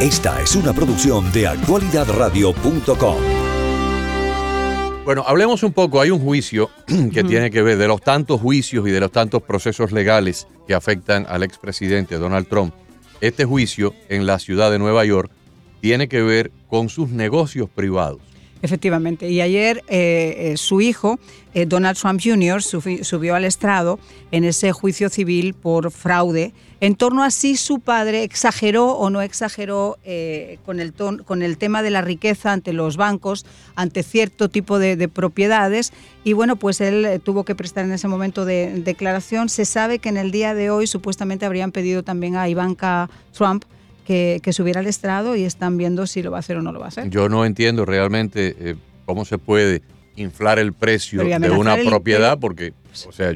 Esta es una producción de actualidadradio.com. Bueno, hablemos un poco. Hay un juicio que tiene que ver de los tantos juicios y de los tantos procesos legales que afectan al expresidente Donald Trump. Este juicio en la ciudad de Nueva York tiene que ver con sus negocios privados. Efectivamente. Y ayer eh, eh, su hijo, eh, Donald Trump Jr., subió al estrado en ese juicio civil por fraude. En torno a si su padre exageró o no exageró con, el con el tema de la riqueza ante los bancos, ante cierto tipo de, propiedades. Y bueno, pues él tuvo que prestar en ese momento de declaración. Se sabe que en el día de hoy supuestamente habrían pedido también a Ivanka Trump que, subiera al estrado y están viendo si lo va a hacer o no lo va a hacer. Yo no entiendo realmente eh, cómo se puede inflar el precio de una propiedad porque, o sea,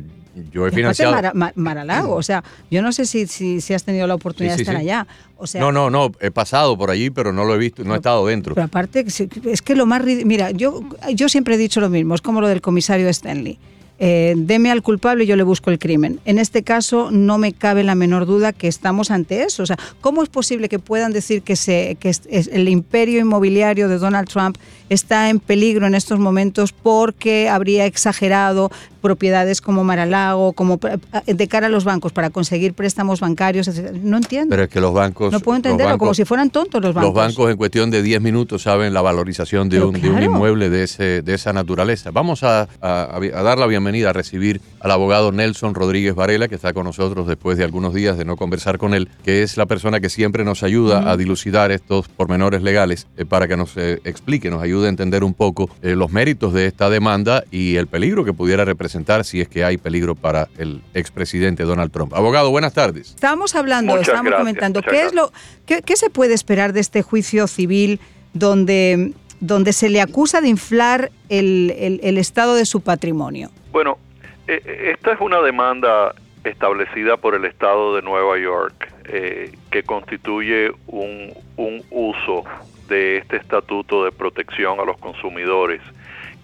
yo he financiado. Maralago, o sea, yo no sé si, si, has tenido la oportunidad de estar allá. O sea, no, no, no, he pasado por allí, pero no lo he visto, no he estado dentro. Pero aparte, es que lo más. Mira, yo, yo siempre he dicho lo mismo, es como lo del comisario Stanley eh, deme al culpable y yo le busco el crimen. En este caso no me cabe la menor duda que estamos ante eso. O sea, ¿cómo es posible que puedan decir que, se, que el imperio inmobiliario de Donald Trump está en peligro en estos momentos porque habría exagerado propiedades como Maralago, como eh, de cara a los bancos para conseguir préstamos bancarios, No entiendo. Pero es que los bancos... No puedo entenderlo, como si fueran tontos los bancos. Los bancos en cuestión de 10 minutos saben la valorización de, un, inmueble de, ese, de esa naturaleza. Vamos a, dar la bienvenida, a recibir al abogado Nelson Rodríguez Varela, que está con nosotros después de algunos días de no conversar con él, que es la persona que siempre nos ayuda a dilucidar estos pormenores legales eh, para que nos eh, explique, nos ayude a entender un poco los méritos de esta demanda y el peligro que pudiera representar si es que hay peligro para el expresidente Donald Trump. Abogado, buenas tardes. Estábamos hablando, estábamos comentando, ¿qué, es lo, qué, se puede esperar de este juicio civil donde, donde se le acusa de inflar el, el, estado de su patrimonio? Bueno, eh, eh, esta es una demanda establecida por el Estado de Nueva York eh, que constituye un, un uso de este estatuto de protección a los consumidores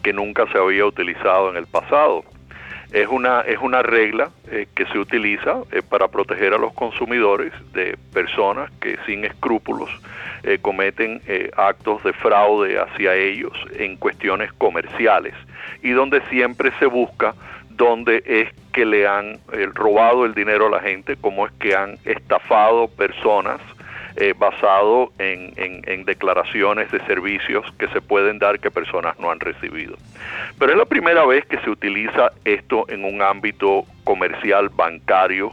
que nunca se había utilizado en el pasado es una, es una regla eh, que se utiliza eh, para proteger a los consumidores de personas que sin escrúpulos eh, cometen actos de fraude hacia ellos en cuestiones comerciales y donde siempre se busca dónde es que le han robado el dinero a la gente, cómo es que han estafado personas eh, basado en, declaraciones de servicios que se pueden dar que personas no han recibido. Pero es la primera vez que se utiliza esto en un ámbito comercial bancario,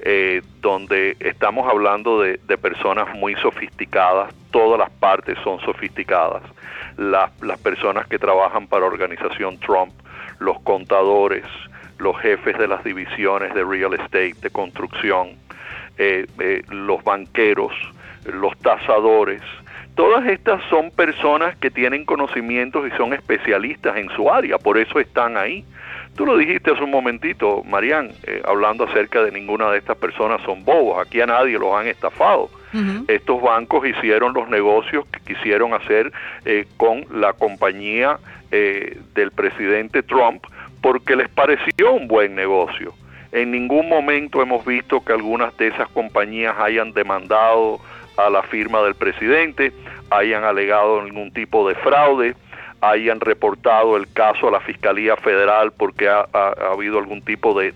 eh, donde estamos hablando de, personas muy sofisticadas, todas las partes son sofisticadas, las, personas que trabajan para organización Trump, los contadores, los jefes de las divisiones de real estate, de construcción, eh, eh, los banqueros, los tasadores. Todas estas son personas que tienen conocimientos y son especialistas en su área, por eso están ahí. Tú lo dijiste hace un momentito, Marían, eh, hablando acerca de ninguna de estas personas son bobos, aquí a nadie los han estafado. Estos bancos hicieron los negocios que quisieron hacer con la compañía del presidente Trump porque les pareció un buen negocio. En ningún momento hemos visto que algunas de esas compañías hayan demandado a la firma del presidente, hayan alegado ningún tipo de fraude, hayan reportado el caso a la Fiscalía Federal porque ha, habido algún tipo de,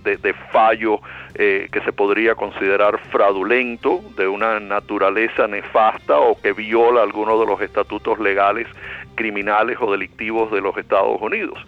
fallo eh, que se podría considerar fraudulento, de una naturaleza nefasta o que viola algunos de los estatutos legales criminales o delictivos de los Estados Unidos.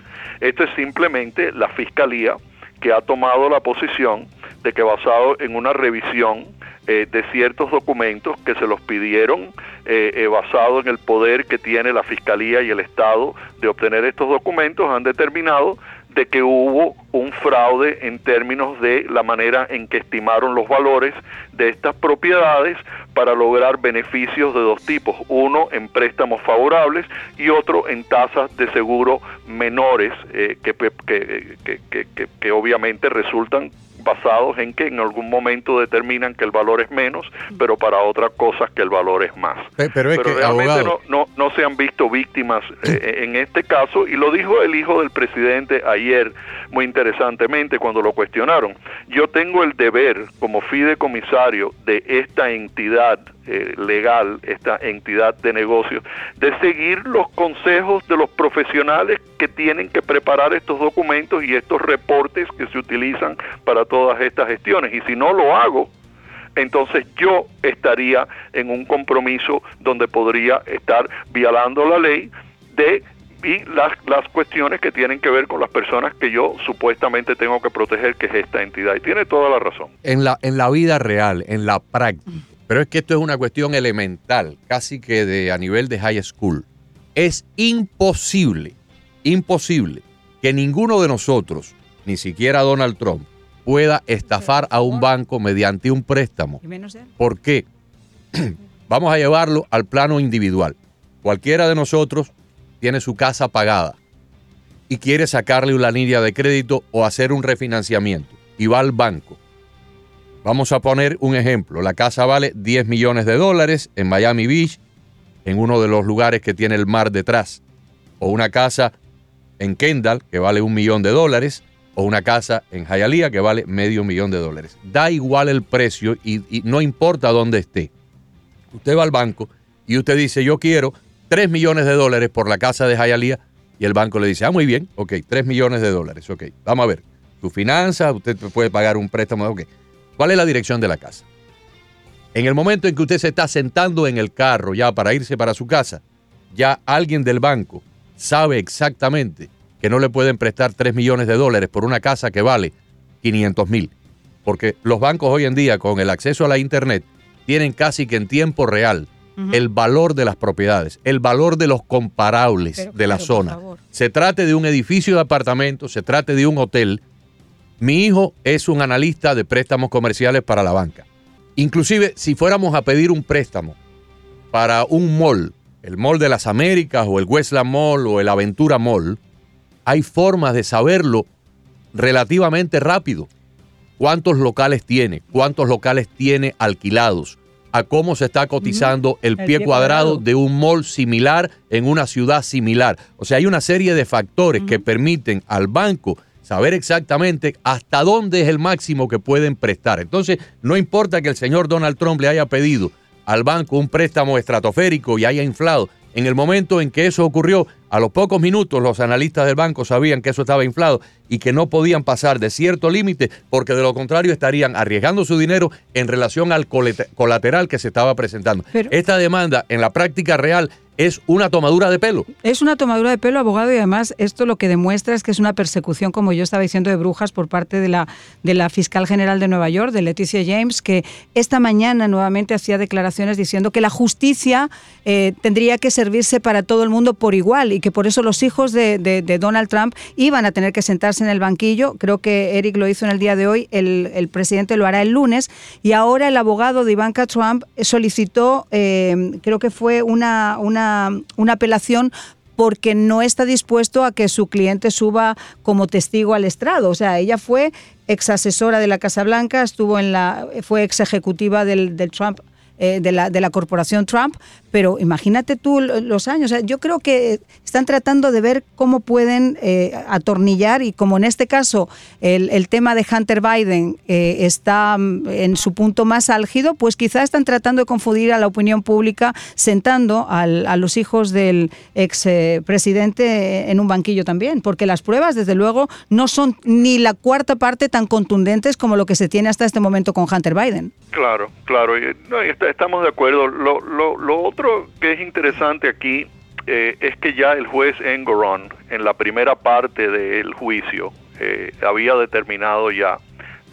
Esto es simplemente la Fiscalía que ha tomado la posición de que basado en una revisión eh, de ciertos documentos que se los pidieron eh, eh, basado en el poder que tiene la Fiscalía y el Estado de obtener estos documentos, han determinado de que hubo un fraude en términos de la manera en que estimaron los valores de estas propiedades para lograr beneficios de dos tipos, uno en préstamos favorables y otro en tasas de seguro menores eh, que, que, que obviamente resultan basados en que en algún momento determinan que el valor es menos, pero para otras cosas que el valor es más. Pero, realmente no, no, se han visto víctimas eh, en este caso, y lo dijo el hijo del presidente ayer muy interesantemente cuando lo cuestionaron. Yo tengo el deber como fideicomisario de esta entidad eh, legal, esta entidad de negocios, de seguir los consejos de los profesionales que tienen que preparar estos documentos y estos reportes que se utilizan para todas estas gestiones. Y si no lo hago, entonces yo estaría en un compromiso donde podría estar violando la ley de y las, las cuestiones que tienen que ver con las personas que yo supuestamente tengo que proteger, que es esta entidad. Y tiene toda la razón. En la, en la vida real, en la práctica, pero es que esto es una cuestión elemental, casi que de a nivel de high school. Es imposible, imposible que ninguno de nosotros, ni siquiera Donald Trump, pueda estafar a un banco mediante un préstamo. ¿Por qué? Vamos a llevarlo al plano individual. Cualquiera de nosotros tiene su casa pagada y quiere sacarle una línea de crédito o hacer un refinanciamiento y va al banco Vamos a poner un ejemplo. La casa vale 10 millones de dólares en Miami Beach, en uno de los lugares que tiene el mar detrás. O una casa en Kendall, que vale un millón de dólares. O una casa en Hialeah, que vale medio millón de dólares. Da igual el precio y, no importa dónde esté. Usted va al banco y usted dice, yo quiero 3 millones de dólares por la casa de Hialeah. Y el banco le dice, ah, muy bien, ok, 3 millones de dólares, ok. Vamos a ver, tu finanza, usted puede pagar un préstamo, ok. ¿Cuál es la dirección de la casa? En el momento en que usted se está sentando en el carro ya para irse para su casa, ya alguien del banco sabe exactamente que no le pueden prestar 3 millones de dólares por una casa que vale 500 mil. Porque los bancos hoy en día, con el acceso a la Internet, tienen casi que en tiempo real el valor de las propiedades, el valor de los comparables de la zona. Se trate de un edificio de apartamentos, se trate de un hotel, mi hijo es un analista de préstamos comerciales para la banca. Inclusive, si fuéramos a pedir un préstamo para un mall, el Mall de las Américas o el Westland Mall o el Aventura Mall, hay formas de saberlo relativamente rápido. ¿Cuántos locales tiene? ¿Cuántos locales tiene alquilados? A cómo se está cotizando el, pie, cuadrado, de un mall similar en una ciudad similar. O sea, hay una serie de factores que permiten al banco saber exactamente hasta dónde es el máximo que pueden prestar. Entonces, no importa que el señor Donald Trump le haya pedido al banco un préstamo estratosférico y haya inflado. En el momento en que eso ocurrió, a los pocos minutos los analistas del banco sabían que eso estaba inflado y que no podían pasar de cierto límite porque de lo contrario estarían arriesgando su dinero en relación al colateral que se estaba presentando. Esta demanda en la práctica real es una tomadura de pelo. Es una tomadura de pelo, abogado, y además esto lo que demuestra es que es una persecución, como yo estaba diciendo, de brujas por parte de la, de la fiscal general de Nueva York, de Leticia James, que esta mañana nuevamente hacía declaraciones diciendo que la justicia eh, tendría que servirse para todo el mundo por igual y que por eso los hijos de, de, Donald Trump iban a tener que sentarse en el banquillo. Creo que Eric lo hizo en el día de hoy, el, el presidente lo hará el lunes, y ahora el abogado de Ivanka Trump solicitó, eh, creo que fue una, una una, apelación porque no está dispuesto a que su cliente suba como testigo al estrado. O sea, ella fue ex asesora de la Casa Blanca, estuvo en la, fue ex ejecutiva del, del Trump eh, de, la, de la corporación Trump, pero imagínate tú los años. yo creo que están tratando de ver cómo pueden eh, atornillar y como en este caso el, tema de Hunter Biden eh, está mm, en su punto más álgido, pues quizá están tratando de confundir a la opinión pública sentando a los hijos del ex presidente en un banquillo también, porque las pruebas desde luego no son ni la cuarta parte tan contundentes como lo que se tiene hasta este momento con Hunter Biden. Claro, claro, estamos de acuerdo. Lo, lo, otro que es interesante aquí eh, es que ya el juez Engoron, en la primera parte del juicio, eh, había determinado ya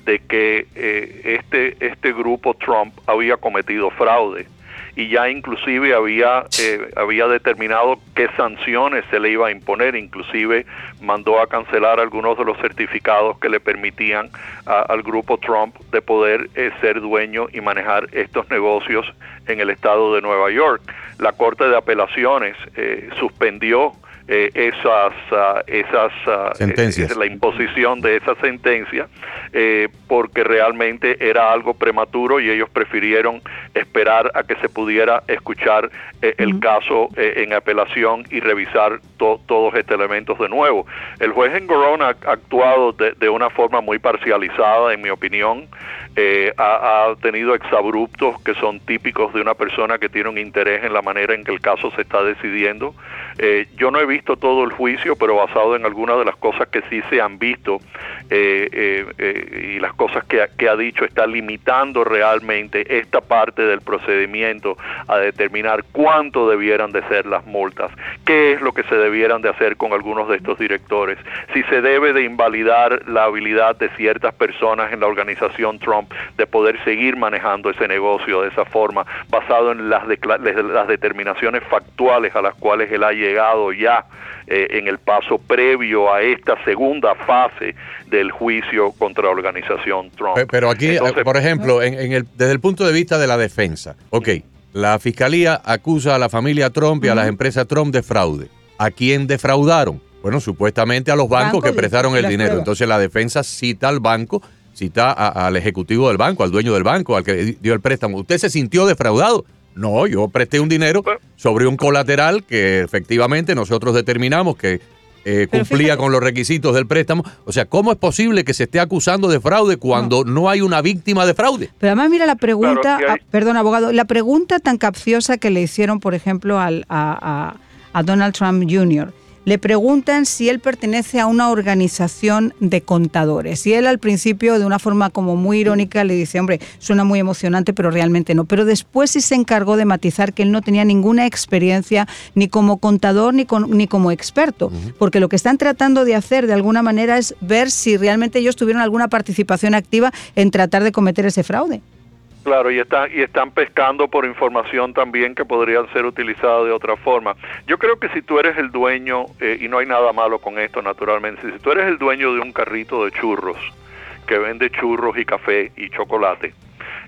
de que eh, este, este grupo Trump había cometido fraude y ya inclusive había, eh, había determinado qué sanciones se le iba a imponer, inclusive mandó a cancelar algunos de los certificados que le permitían al grupo Trump de poder eh, ser dueño y manejar estos negocios en el estado de Nueva York. La Corte de Apelaciones eh, suspendió eh, esas, ah, esas ah, sentencias. la imposición de esa sentencia eh, porque realmente era algo prematuro y ellos prefirieron esperar a que se pudiera escuchar el caso en apelación y revisar todos estos elementos de nuevo. El juez en ha actuado de, de una forma muy parcializada, en mi opinión. Eh, ha, tenido exabruptos que son típicos de una persona que tiene un interés en la manera en que el caso se está decidiendo. Eh, yo no he visto todo el juicio, pero basado en algunas de las cosas que sí se han visto eh, y las cosas que, que, ha dicho, está limitando realmente esta parte del procedimiento a determinar cuánto debieran de ser las multas, qué es lo que se debieran de hacer con algunos de estos directores, si se debe de invalidar la habilidad de ciertas personas en la organización Trump de poder seguir manejando ese negocio de esa forma, basado en las, las determinaciones factuales a las cuales él ha llegado ya eh, en el paso previo a esta segunda fase del juicio contra la organización Trump. Pero aquí, eh, por ejemplo, en, el, desde el punto de vista de la defensa, ok, la fiscalía acusa a la familia Trump y a las empresas Trump de fraude. ¿A quién defraudaron? Bueno, supuestamente a los bancos que prestaron el dinero. Entonces la defensa cita al banco cita al ejecutivo del banco, al dueño del banco, al que dio el préstamo. ¿Usted se sintió defraudado? No, yo presté un dinero sobre un colateral que efectivamente nosotros determinamos que eh, cumplía con los requisitos del préstamo. O sea, ¿cómo es posible que se esté acusando de fraude cuando no, hay una víctima de fraude? Pero además mira la pregunta, ah, perdón abogado, la pregunta tan capciosa que le hicieron, por ejemplo, al, a, a Donald Trump Jr le preguntan si él pertenece a una organización de contadores. Y él al principio, de una forma como muy irónica, le dice, hombre, suena muy emocionante, pero realmente no. Pero después sí se encargó de matizar que él no tenía ninguna experiencia ni como contador ni, ni como experto, porque lo que están tratando de hacer de alguna manera es ver si realmente ellos tuvieron alguna participación activa en tratar de cometer ese fraude. Claro, y están, y están pescando por información también que podrían ser utilizada de otra forma. Yo creo que si tú eres el dueño, eh, y no hay nada malo con esto naturalmente, si tú eres el dueño de un carrito de churros que vende churros y café y chocolate,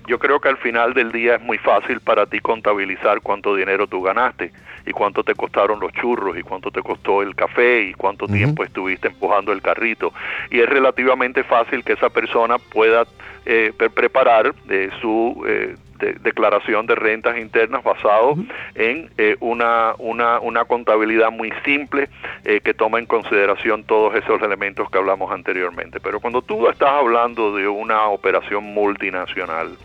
yo creo que al final del día es muy fácil para ti contabilizar cuánto dinero tú ganaste y cuánto te costaron los churros y cuánto te costó el café y cuánto tiempo estuviste empujando el carrito. Y es relativamente fácil que esa persona pueda eh, preparar eh, su eh, declaración de rentas internas basado en una, una, una, contabilidad muy simple que toma en consideración todos esos elementos que hablamos anteriormente. Pero cuando tú estás hablando de una operación multinacional,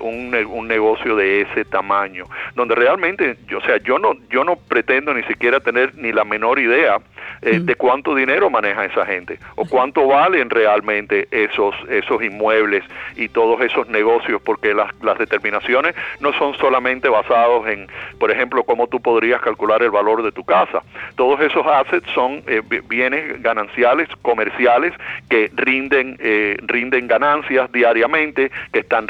un, un, negocio de ese tamaño, donde realmente, yo, o sea, yo no, yo no pretendo ni siquiera tener ni la menor idea eh, de cuánto dinero maneja esa gente o cuánto valen realmente esos, esos inmuebles y todos esos negocios, porque las, las determinaciones no son solamente basados en, por ejemplo, cómo tú podrías calcular el valor de tu casa. Todos esos assets son eh, bienes gananciales, comerciales, que rinden, eh, rinden ganancias diariamente, que están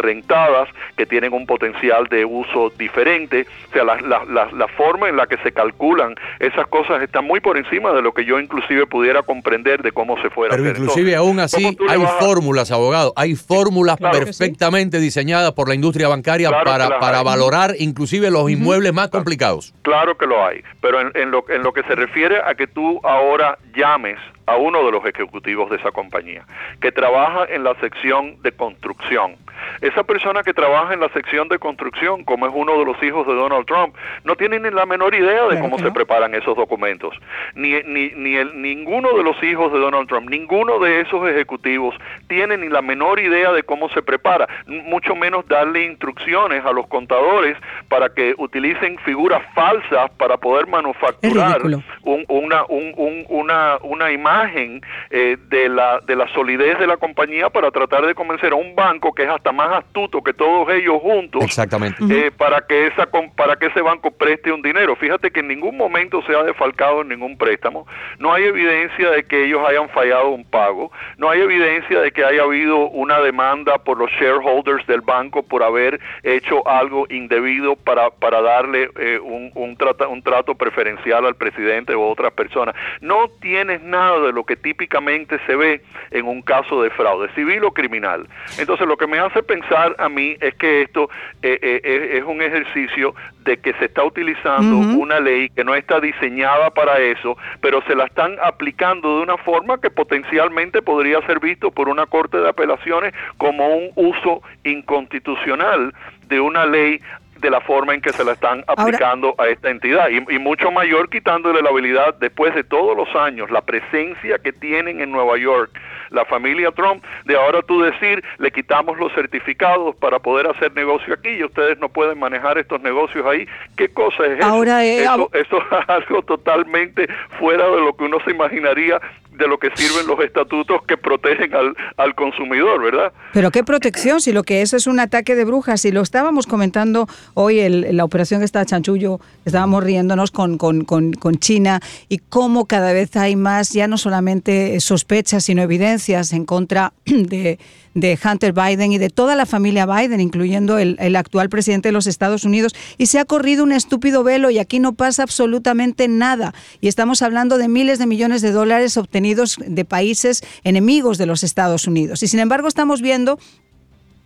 que tienen un potencial de uso diferente. O sea, la, la, la forma en la que se calculan esas cosas está muy por encima de lo que yo inclusive pudiera comprender de cómo se fuera. Pero inclusive aún así hay fórmulas, abogado, hay fórmulas perfectamente diseñadas por la industria bancaria para, para valorar inclusive los inmuebles más complicados. Claro que lo hay, pero en, lo, en lo que se refiere a que tú ahora llames a uno de los ejecutivos de esa compañía, que trabaja en la sección de construcción, esa persona que trabaja en la sección de construcción, como es uno de los hijos de Donald Trump, no tiene ni la menor idea de cómo se preparan esos documentos. Ni, ni, ni el, ninguno de los hijos de Donald Trump, ninguno de esos ejecutivos tiene ni la menor idea de cómo se prepara, mucho menos darle instrucciones a los contadores para que utilicen figuras falsas para poder manufacturar una, una, una imagen eh, de, la, de la solidez de la compañía para tratar de convencer a un banco que es hasta más astuto que todos ellos juntos Exactamente. Eh, para que esa para que ese banco preste un dinero. Fíjate que en ningún momento se ha defalcado en ningún préstamo, no hay evidencia de que ellos hayan fallado un pago, no hay evidencia de que haya habido una demanda por los shareholders del banco por haber hecho algo indebido para, para darle eh, un, un, un trato preferencial al presidente o otras personas. No tienes nada de lo que típicamente se ve en un caso de fraude, civil o criminal. Entonces lo que me hace pensar a mí es que esto eh, eh, es un ejercicio de que se está utilizando una ley que no está diseñada para eso, pero se la están aplicando de una forma que potencialmente podría ser visto por una corte de apelaciones como un uso inconstitucional de una ley de la forma en que se la están aplicando a esta entidad y, mucho mayor quitándole la habilidad después de todos los años, la presencia que tienen en Nueva York la familia Trump, de ahora tú decir, le quitamos los certificados para poder hacer negocio aquí y ustedes no pueden manejar estos negocios ahí. ¿Qué cosa es eso? Eh, eso, eso es algo totalmente fuera de lo que uno se imaginaría de lo que sirven los estatutos que protegen al, al, consumidor, ¿verdad? Pero qué protección, si lo que es es un ataque de brujas, y lo estábamos comentando hoy, el, la operación que está Chanchullo, estábamos riéndonos con, con, con, China y cómo cada vez hay más, ya no solamente sospechas, sino evidencias en contra de de Hunter Biden y de toda la familia Biden, incluyendo el, actual presidente de los Estados Unidos, y se ha corrido un estúpido velo y aquí no pasa absolutamente nada. Y estamos hablando de miles de millones de dólares obtenidos de países enemigos de los Estados Unidos. Y sin embargo estamos viendo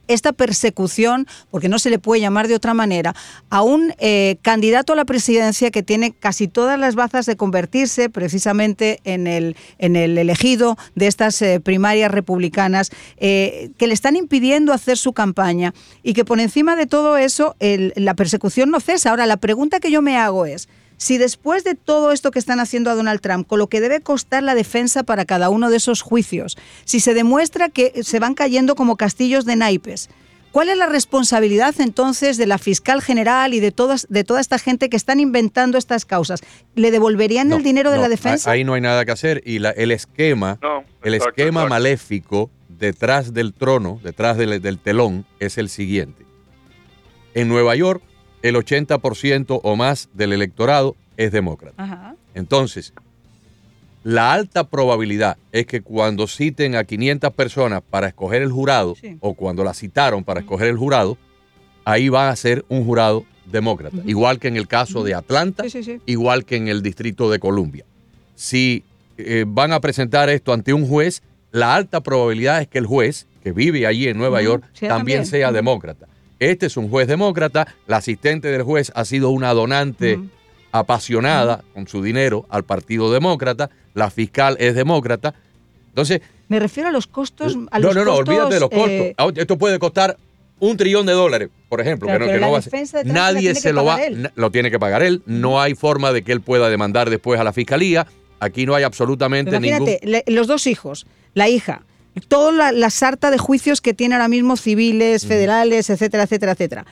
esta persecución, porque no se le puede llamar de otra manera, a un eh, candidato a la presidencia que tiene casi todas las bazas de convertirse precisamente en el, en el elegido de estas eh, primarias republicanas, eh, que le están impidiendo hacer su campaña y que por encima de todo eso la persecución no cesa. Ahora, la pregunta que yo me hago es, si después de todo esto que están haciendo a Donald Trump, con lo que debe costar la defensa para cada uno de esos juicios, si se demuestra que se van cayendo como castillos de naipes, ¿Cuál es la responsabilidad entonces de la fiscal general y de, todas, de toda esta gente que están inventando estas causas? ¿Le devolverían el dinero de la defensa? Ahí no hay nada que hacer y el esquema, el esquema maléfico detrás del trono, detrás del, del telón, es el siguiente. En Nueva York el 80% o más del electorado es demócrata. Entonces, la alta probabilidad es que cuando citen a 500 personas para escoger el jurado, o cuando la citaron para escoger el jurado, ahí va a ser un jurado demócrata. Igual que en el caso de Atlanta, igual que en el Distrito de Columbia. Si eh, van a presentar esto ante un juez, la alta probabilidad es que el juez, que vive allí en Nueva York, también sea demócrata. Este es un juez demócrata, la asistente del juez ha sido una donante apasionada con su dinero al Partido Demócrata, la fiscal es demócrata. Entonces... Me refiero a los costos... A no, no, no, olvídate de los costos. Eh, Esto puede costar un trillón de dólares, por ejemplo, que no, va a nadie se lo va, lo tiene que pagar él, no hay forma de que él pueda demandar después a la fiscalía, aquí no hay absolutamente imagínate, los dos hijos, la hija, toda la, sarta de juicios que tiene ahora mismo civiles, federales, etcétera, etcétera, etcétera.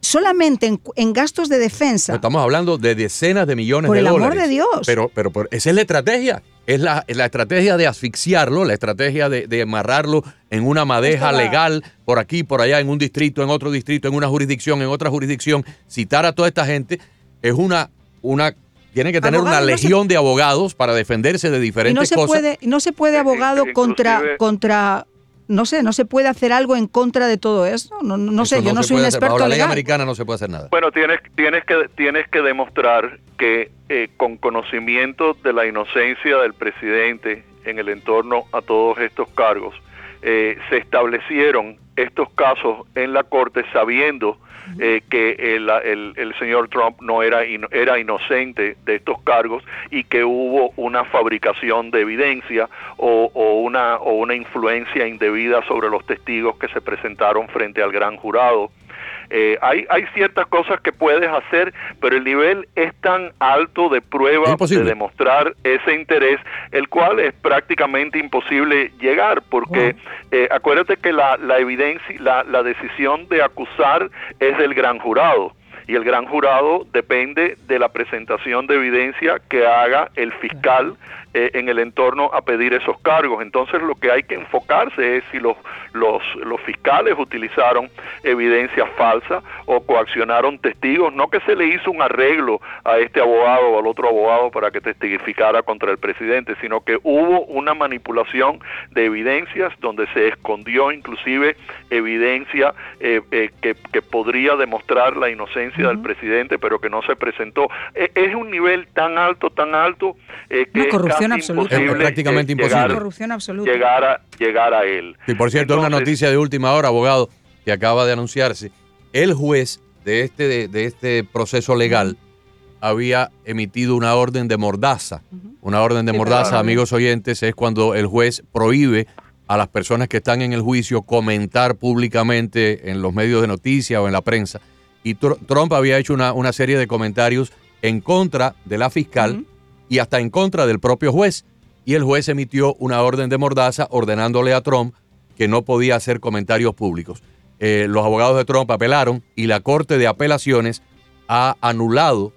Solamente en, gastos de defensa. estamos hablando de decenas de millones de dólares. Por el amor de Dios. Pero, pero, esa es la estrategia. Es la, estrategia de asfixiarlo, la estrategia de, de amarrarlo en una madeja legal por aquí, por allá, en un distrito, en otro distrito, en una jurisdicción, en otra jurisdicción. Citar a toda esta gente es una, una tiene que tener una legión de abogados para defenderse de diferentes y no se cosas. Puede, no se puede abogado contra, contra no sé, no se puede hacer algo en contra de todo esto. No, no sé, yo no soy un experto Bajo la ley americana no se puede hacer nada. Bueno, tienes, tienes, que, tienes que demostrar que eh, con conocimiento de la inocencia del presidente en el entorno a todos estos cargos, eh, se establecieron estos casos en la corte sabiendo eh, que el, el, señor Trump no era, era inocente de estos cargos y que hubo una fabricación de evidencia o, o, una, o una influencia indebida sobre los testigos que se presentaron frente al gran jurado. Eh, hay, hay ciertas cosas que puedes hacer, pero el nivel es tan alto de prueba de demostrar ese interés, el cual es prácticamente imposible llegar, porque eh, acuérdate que la, la evidencia, la, la decisión de acusar es del gran jurado y el gran jurado depende de la presentación de evidencia que haga el fiscal eh, en el entorno a pedir esos cargos. Entonces lo que hay que enfocarse es si los, los, los fiscales utilizaron evidencia falsa o coaccionaron testigos, no que se le hizo un arreglo a este abogado o al otro abogado para que testificara contra el presidente, sino que hubo una manipulación de evidencias donde se escondió inclusive evidencia eh, eh, que, que podría demostrar la inocencia del presidente, pero que no se presentó. E, es un nivel tan alto, tan alto, eh, que corrupción es absoluta. prácticamente imposible. Llegar, corrupción absoluta. Llegar, a, llegar a él. Y por cierto, una noticia de última hora, abogado, que acaba de anunciarse. El juez de este, de, este proceso legal había emitido una orden de mordaza. Una orden de mordaza, amigos oyentes, es cuando el juez prohíbe a las personas que están en el juicio comentar públicamente en los medios de noticias o en la prensa. Y Trump había hecho una, una serie de comentarios en contra de la fiscal y hasta en contra del propio juez. Y el juez emitió una orden de mordaza ordenándole a Trump que no podía hacer comentarios públicos. Eh, los abogados de Trump apelaron y la Corte de Apelaciones ha anulado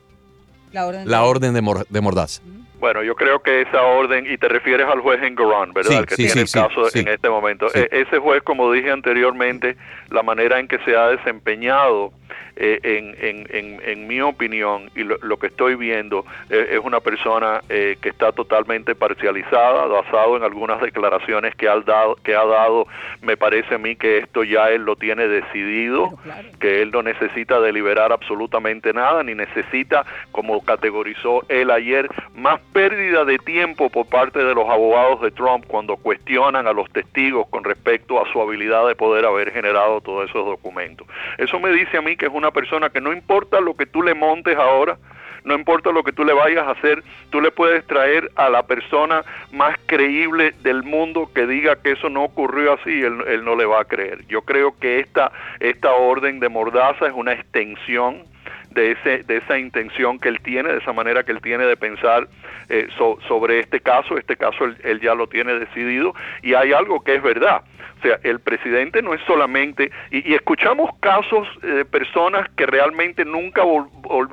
la orden, de, mordaza. Bueno, yo creo que esa orden, y te refieres al juez Engoron, ¿verdad? que tiene el caso en este momento. E, ese juez, como dije anteriormente, la manera en que se ha desempeñado eh, en, en, en, mi opinión y lo, que estoy viendo eh, es una persona eh, que está totalmente parcializada, basado en algunas declaraciones que ha dado, que ha dado. Me parece a mí que esto ya él lo tiene decidido, que él no necesita deliberar absolutamente nada, ni necesita, como categorizó él ayer, más pérdida de tiempo por parte de los abogados de Trump cuando cuestionan a los testigos con respecto a su habilidad de poder haber generado todos esos documentos. Eso me dice a mí que es una persona que no importa lo que tú le montes ahora, no importa lo que tú le vayas a hacer, tú le puedes traer a la persona más creíble del mundo que diga que eso no ocurrió así, él, él no le va a creer. Yo creo que esta, esta orden de mordaza es una extensión de, ese, de esa intención que él tiene, de esa manera que él tiene de pensar eh, sobre este caso. Este caso él, ya lo tiene decidido y hay algo que es verdad. O sea, el presidente no es solamente, y, escuchamos casos de personas que realmente nunca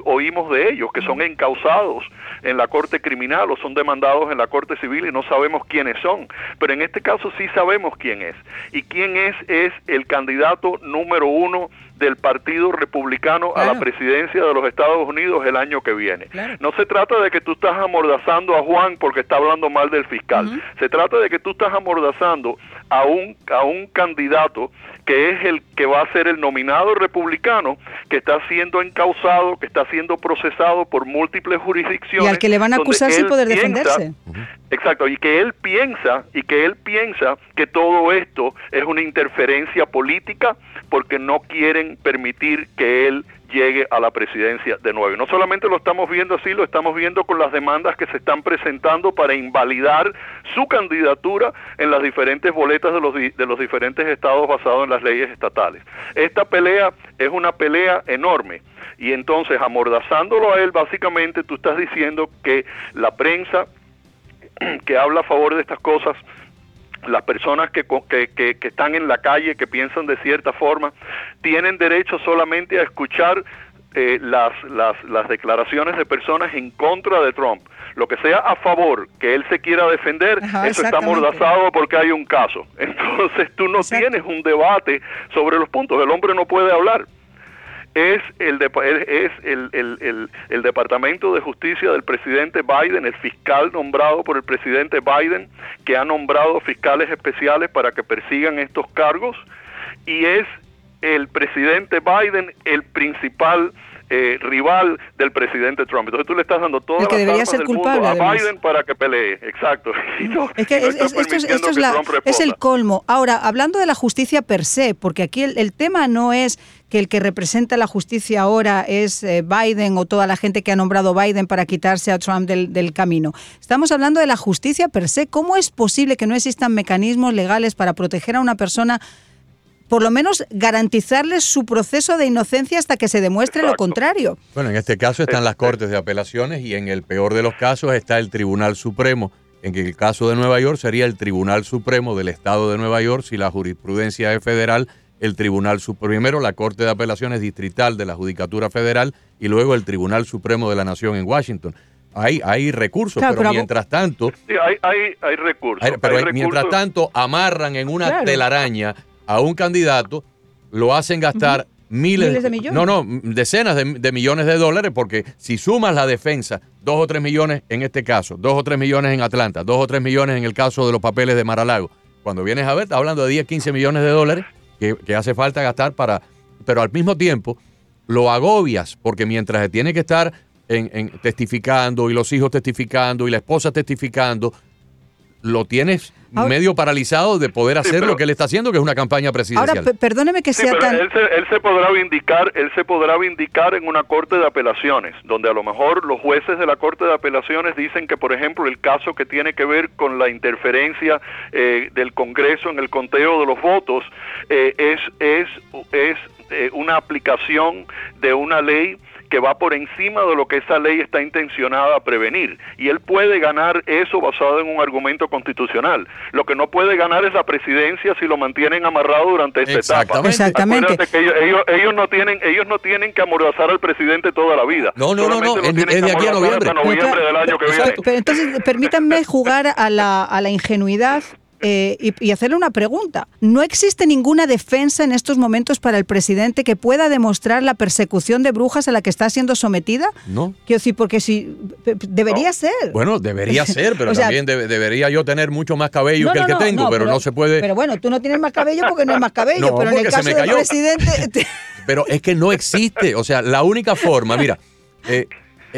oímos de ellos, que son encausados en la corte criminal o son demandados en la corte civil y no sabemos quiénes son. Pero en este caso sí sabemos quién es. Y quién es es el candidato número uno del Partido Republicano a la presidencia de los Estados Unidos el año que viene. No se trata de que tú estás amordazando a Juan porque está hablando mal del fiscal. Se trata de que tú estás amordazando a un, a un candidato que es el que va a ser el nominado republicano, que está siendo encausado, que está siendo procesado por múltiples jurisdicciones. Y al que le van a acusar sin poder defenderse. Exacto, y que él piensa, y que él piensa que todo esto es una interferencia política porque no quieren permitir que él llegue a la presidencia de nuevo. Y no solamente lo estamos viendo así, lo estamos viendo con las demandas que se están presentando para invalidar su candidatura en las diferentes boletas de los, de los diferentes estados basados en las leyes estatales. Esta pelea es una pelea enorme. Y entonces, amordazándolo a él, básicamente tú estás diciendo que la prensa que habla a favor de estas cosas las personas que, que, que, están en la calle, que piensan de cierta forma, tienen derecho solamente a escuchar eh, las, las, las declaraciones de personas en contra de Trump. Lo que sea a favor, que él se quiera defender, eso está amordazado porque hay un caso. Entonces tú no tienes un debate sobre los puntos. El hombre no puede hablar es el, es el, el, el, Departamento de Justicia del presidente Biden, el fiscal nombrado por el presidente Biden, que ha nombrado fiscales especiales para que persigan estos cargos, y es el presidente Biden el principal eh, rival del presidente Trump. Entonces tú le estás dando todas las armas del mundo a Biden para que pelee. Exacto. es que esto, es, el colmo. Ahora, hablando de la justicia per se, porque aquí el, tema no es que el que representa la justicia ahora es eh, Biden o toda la gente que ha nombrado Biden para quitarse a Trump del, del, camino. Estamos hablando de la justicia per se. ¿Cómo es posible que no existan mecanismos legales para proteger a una persona por lo menos garantizarles su proceso de inocencia hasta que se demuestre lo contrario. Bueno, en este caso están las Cortes de Apelaciones y en el peor de los casos está el Tribunal Supremo. En el caso de Nueva York sería el Tribunal Supremo del Estado de Nueva York, si la jurisprudencia es federal, el Tribunal Supremo, primero la Corte de Apelaciones Distrital de la Judicatura Federal y luego el Tribunal Supremo de la Nación en Washington. Hay, hay recursos, pero, mientras tanto... Sí, hay, hay, recursos. pero mientras tanto amarran en una telaraña a un candidato, lo hacen gastar miles, de millones. No, no, decenas de, millones de dólares, porque si sumas la defensa, dos o tres millones en este caso, dos o tres millones en Atlanta, dos o tres millones en el caso de los papeles de Maralago, cuando vienes a ver, estás hablando de 10, 15 millones de dólares que, hace falta gastar para. Pero al mismo tiempo, lo agobias, porque mientras se tiene que estar en, testificando y los hijos testificando y la esposa testificando, lo tienes medio paralizado de poder hacer lo que él está haciendo, que es una campaña presidencial. Ahora, perdóneme que sea tan... Él se, podrá vindicar, él se podrá vindicar en una corte de apelaciones, donde a lo mejor los jueces de la corte de apelaciones dicen que, por ejemplo, el caso que tiene que ver con la interferencia eh, del Congreso en el conteo de los votos eh, es, es, es eh, una aplicación de una ley que va por encima de lo que esa ley está intencionada a prevenir. Y él puede ganar eso basado en un argumento constitucional. Lo que no puede ganar es la presidencia si lo mantienen amarrado durante esta etapa. Exactamente. Que ellos, no tienen, ellos no tienen que amordazar al presidente toda la vida. No, no, no, no. Es, de aquí a noviembre. del año que viene. Pero entonces, permítanme jugar a la, a la ingenuidad eh, y, hacerle una pregunta. ¿No existe ninguna defensa en estos momentos para el presidente que pueda demostrar la persecución de brujas a la que está siendo sometida? No. Quiero decir, porque si debería ser. Bueno, debería ser, pero también debería yo tener mucho más cabello que el que tengo, pero, no se puede. Pero bueno, tú no tienes más cabello porque no es más cabello, pero en el caso del presidente. pero es que no existe. O sea, la única forma, mira. Eh, eh,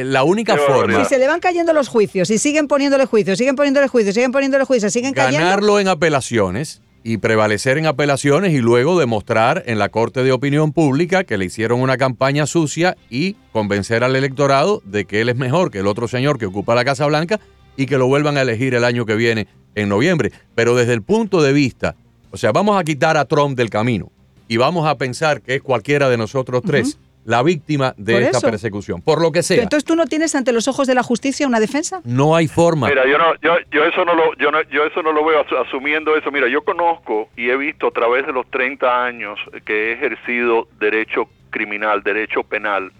la única forma. Si se le van cayendo los juicios y siguen poniéndole juicios, siguen poniéndole juicios, siguen poniéndole juicios, siguen cayendo. Ganarlo en apelaciones y prevalecer en apelaciones y luego demostrar en la Corte de Opinión Pública que le hicieron una campaña sucia y convencer al electorado de que él es mejor que el otro señor que ocupa la Casa Blanca y que lo vuelvan a elegir el año que viene en noviembre. Pero desde el punto de vista, o sea, vamos a quitar a Trump del camino y vamos a pensar que es cualquiera de nosotros tres la víctima de esta persecución, por lo que sea. entonces tú no tienes ante los ojos de la justicia una defensa? No hay forma. Mira, yo no, yo, yo eso no lo, yo no, yo eso no lo veo asumiendo eso. Mira, yo conozco y he visto a través de los 30 años que he ejercido derecho criminal, derecho penal,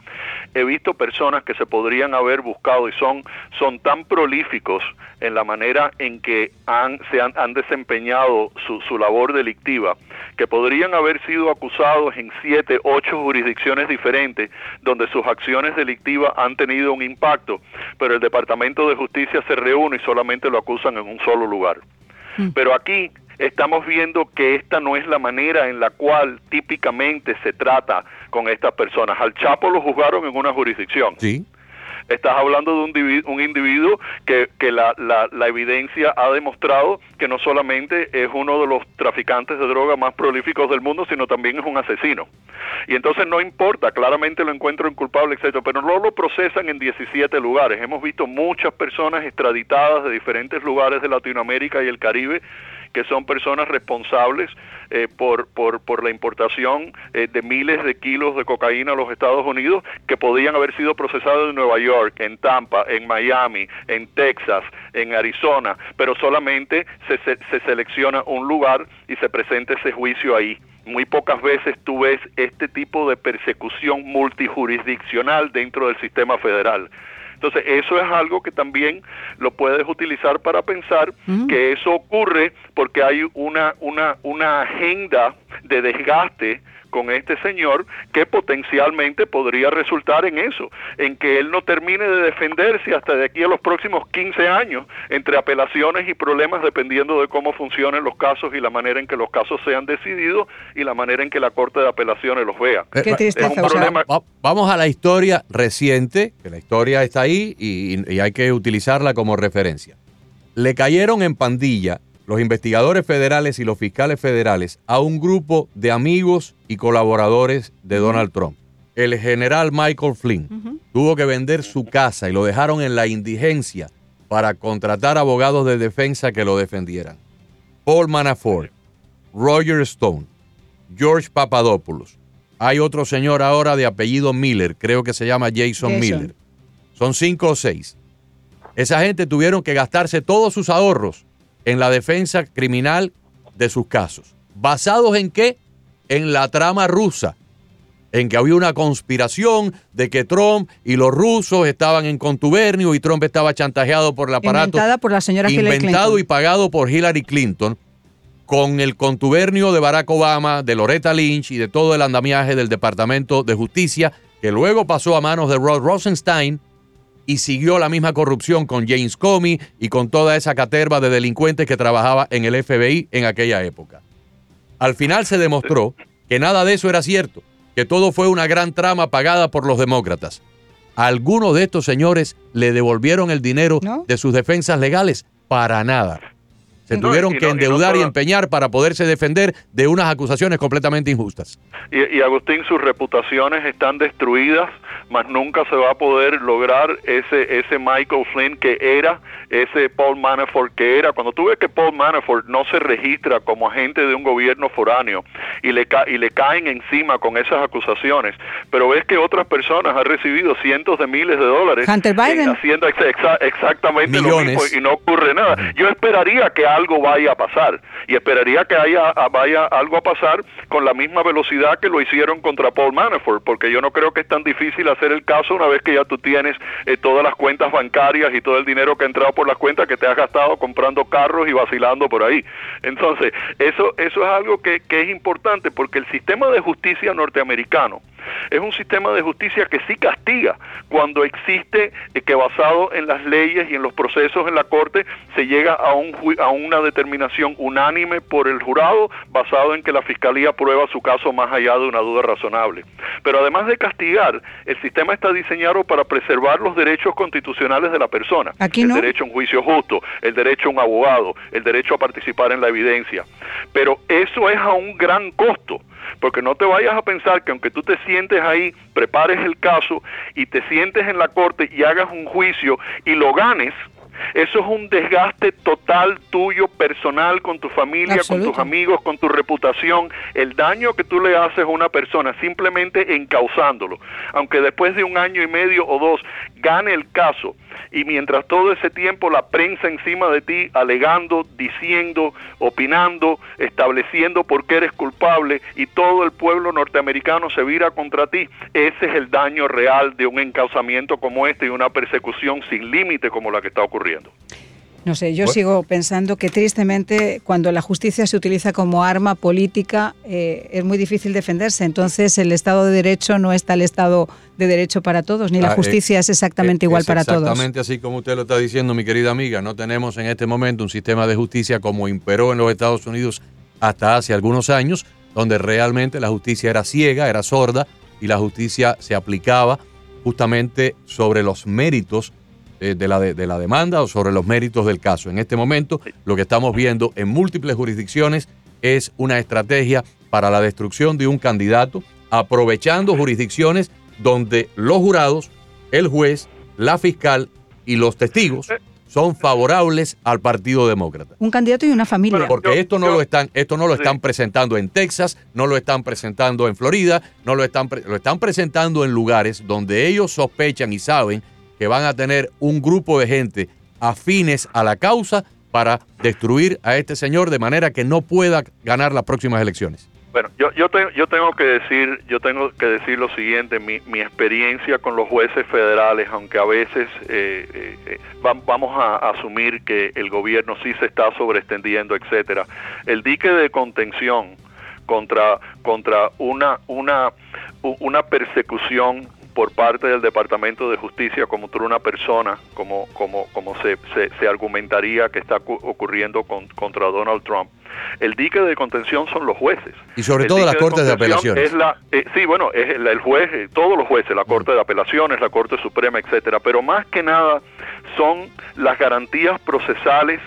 he visto personas que se podrían haber buscado y son, son tan prolíficos en la manera en que han, se han, han desempeñado su, su labor delictiva, que podrían haber sido acusados en siete, ocho jurisdicciones diferentes donde sus acciones delictivas han tenido un impacto, pero el Departamento de Justicia se reúne y solamente lo acusan en un solo lugar. Mm. Pero aquí estamos viendo que esta no es la manera en la cual típicamente se trata con estas personas. Al Chapo lo juzgaron en una jurisdicción. Sí. Estás hablando de un, un individuo que, que la, la, la, evidencia ha demostrado que no solamente es uno de los traficantes de droga más prolíficos del mundo, sino también es un asesino. Y entonces no importa, claramente lo encuentro inculpable, etcétera, pero no lo procesan en 17 lugares. Hemos visto muchas personas extraditadas de diferentes lugares de Latinoamérica y el Caribe que son personas responsables eh, por, por, por, la importación eh, de miles de kilos de cocaína a los Estados Unidos que podían haber sido procesados en Nueva York, en Tampa, en Miami, en Texas, en Arizona, pero solamente se, se, se selecciona un lugar y se presenta ese juicio ahí muy pocas veces tú ves este tipo de persecución multijurisdiccional dentro del sistema federal. Entonces, eso es algo que también lo puedes utilizar para pensar que eso ocurre porque hay una, una, una agenda de desgaste con este señor que potencialmente podría resultar en eso, en que él no termine de defenderse hasta de aquí a los próximos 15 años entre apelaciones y problemas dependiendo de cómo funcionen los casos y la manera en que los casos sean decididos y la manera en que la Corte de Apelaciones los vea. Qué problema... Vamos a la historia reciente, que la historia está ahí y, y hay que utilizarla como referencia. Le cayeron en pandilla los investigadores federales y los fiscales federales a un grupo de amigos y colaboradores de Donald Trump. El general Michael Flynn tuvo que vender su casa y lo dejaron en la indigencia para contratar abogados de defensa que lo defendieran. Paul Manafort, Roger Stone, George Papadopoulos. Hay otro señor ahora de apellido Miller, creo que se llama Jason. Miller. Son cinco o seis. Esa gente tuvieron que gastarse todos sus ahorros en la defensa criminal de sus casos. ¿Basados en qué? En la trama rusa, en que había una conspiración de que Trump y los rusos estaban en contubernio y Trump estaba chantajeado por el aparato. Inventada por la señora Inventado y pagado por Hillary Clinton con el contubernio de Barack Obama, de Loretta Lynch y de todo el andamiaje del Departamento de Justicia, que luego pasó a manos de Rod Rosenstein, y siguió la misma corrupción con James Comey y con toda esa caterva de delincuentes que trabajaba en el FBI en aquella época. Al final se demostró que nada de eso era cierto, que todo fue una gran trama pagada por los demócratas. ¿Algunos de estos señores le devolvieron el dinero de sus defensas legales? Para nada. Se tuvieron que endeudar y, empeñar para poderse defender de unas acusaciones completamente injustas. Y, Agustín, sus reputaciones están destruidas, mas nunca se va a poder lograr ese, ese Michael Flynn que era, ese Paul Manafort que era. Cuando tú ves que Paul Manafort no se registra como agente de un gobierno foráneo y le, y le caen encima con esas acusaciones, pero ves que otras personas han recibido cientos de miles de dólares Hunter Biden. haciendo exactamente lo mismo y no ocurre nada. Yo esperaría que algo vaya a pasar y esperaría que haya vaya algo a pasar con la misma velocidad que lo hicieron contra Paul Manafort, porque yo no creo que es tan difícil hacer el caso una vez que ya tú tienes eh, todas las cuentas bancarias y todo el dinero que ha entrado por las cuentas que te has gastado comprando carros y vacilando por ahí. Entonces, eso eso es algo que, que es importante porque el sistema de justicia norteamericano es un sistema de justicia que sí castiga cuando existe eh, que basado en las leyes y en los procesos en la corte se llega a, un, a una determinación unánime por el jurado basado en que la fiscalía prueba su caso más allá de una duda razonable. Pero además de castigar, el sistema está diseñado para preservar los derechos constitucionales de la persona. el derecho a un juicio justo, el derecho a un abogado, el derecho a participar en la evidencia. Pero eso es a un gran costo porque no te vayas a pensar que aunque tú te sientes ahí, prepares el caso y te sientes en la corte y hagas un juicio y lo ganes, eso es un desgaste total tuyo, personal, con tu familia, con tus amigos, con tu reputación. El daño que tú le haces a una persona simplemente encauzándolo, aunque después de un año y medio o dos gane el caso, y mientras todo ese tiempo la prensa encima de ti alegando, diciendo, opinando, estableciendo por qué eres culpable y todo el pueblo norteamericano se vira contra ti, ese es el daño real de un encauzamiento como este y una persecución sin límite como la que está ocurriendo. No sé, yo sigo pensando que tristemente cuando la justicia se utiliza como arma política eh, es muy difícil defenderse. Entonces el Estado de Derecho no está el Estado de Derecho para todos, ni la ah, justicia es, exactamente igual para todos. Exactamente así como usted lo está diciendo, mi querida amiga. No tenemos en este momento un sistema de justicia como imperó en los Estados Unidos hasta hace algunos años, donde realmente la justicia era ciega, era sorda y la justicia se aplicaba justamente sobre los méritos eh, de, la de, la demanda o sobre los méritos del caso. En este momento, lo que estamos viendo en múltiples jurisdicciones es una estrategia para la destrucción de un candidato, aprovechando jurisdicciones donde los jurados, el juez, la fiscal y los testigos son favorables al Partido Demócrata. Un candidato y una familia. Porque esto no lo están, esto no lo están presentando en Texas, no lo están presentando en Florida, no lo están, lo están presentando en lugares donde ellos sospechan y saben que van a tener un grupo de gente afines a la causa para destruir a este señor de manera que no pueda ganar las próximas elecciones. Bueno, yo, yo, yo tengo que decir, yo tengo que decir lo siguiente, mi, mi experiencia con los jueces federales, aunque a veces eh, eh, eh, vamos a asumir que el gobierno sí se está sobreextendiendo, etcétera, el dique de contención contra contra una una una persecución por parte del Departamento de Justicia como una persona, como, como, como se, se, argumentaría que está ocurriendo con, contra Donald Trump. El dique de contención son los jueces. Y sobre todo las cortes de, apelaciones. Es la, eh, sí, bueno, es el, juez, eh, todos los jueces, la Corte de Apelaciones, la Corte Suprema, etcétera. Pero más que nada son las garantías procesales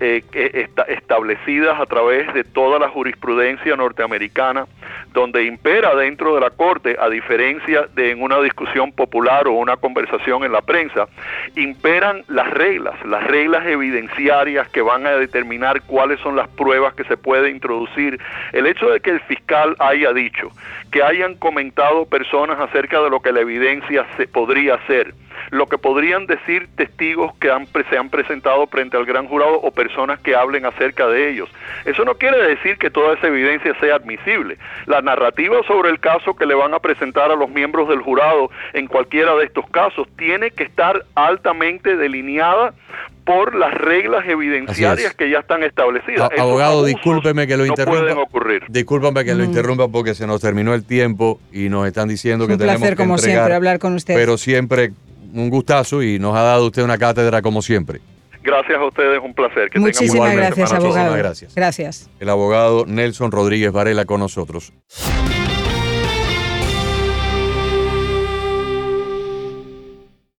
eh, establecidas a través de toda la jurisprudencia norteamericana, donde impera dentro de la Corte, a diferencia de en una discusión popular o una conversación en la prensa, imperan las reglas, las reglas evidenciarias que van a determinar cuáles son las pruebas que se puede introducir. El hecho de que el fiscal haya dicho, que hayan comentado personas acerca de lo que la evidencia se podría hacer, lo que podrían decir testigos que han, se han presentado frente al gran jurado o personas que hablen acerca de ellos. Eso no quiere decir que toda esa evidencia sea admisible. La narrativa sobre el caso que le van a presentar a los miembros del jurado en cualquiera de estos casos tiene que estar altamente delineada por las reglas evidenciarias que ya están establecidas. abogado, discúlpeme que lo interrumpa. No pueden ocurrir. Discúlpame que lo mm. interrumpa porque se nos terminó el tiempo y nos están diciendo que tenemos placer, como siempre, hablar con usted. Pero siempre un gustazo y nos ha dado usted una cátedra como siempre. Gracias a ustedes, un placer. Que Muchísimas gracias, abogado. Gracias. Gracias. El abogado Nelson Rodríguez Varela con nosotros.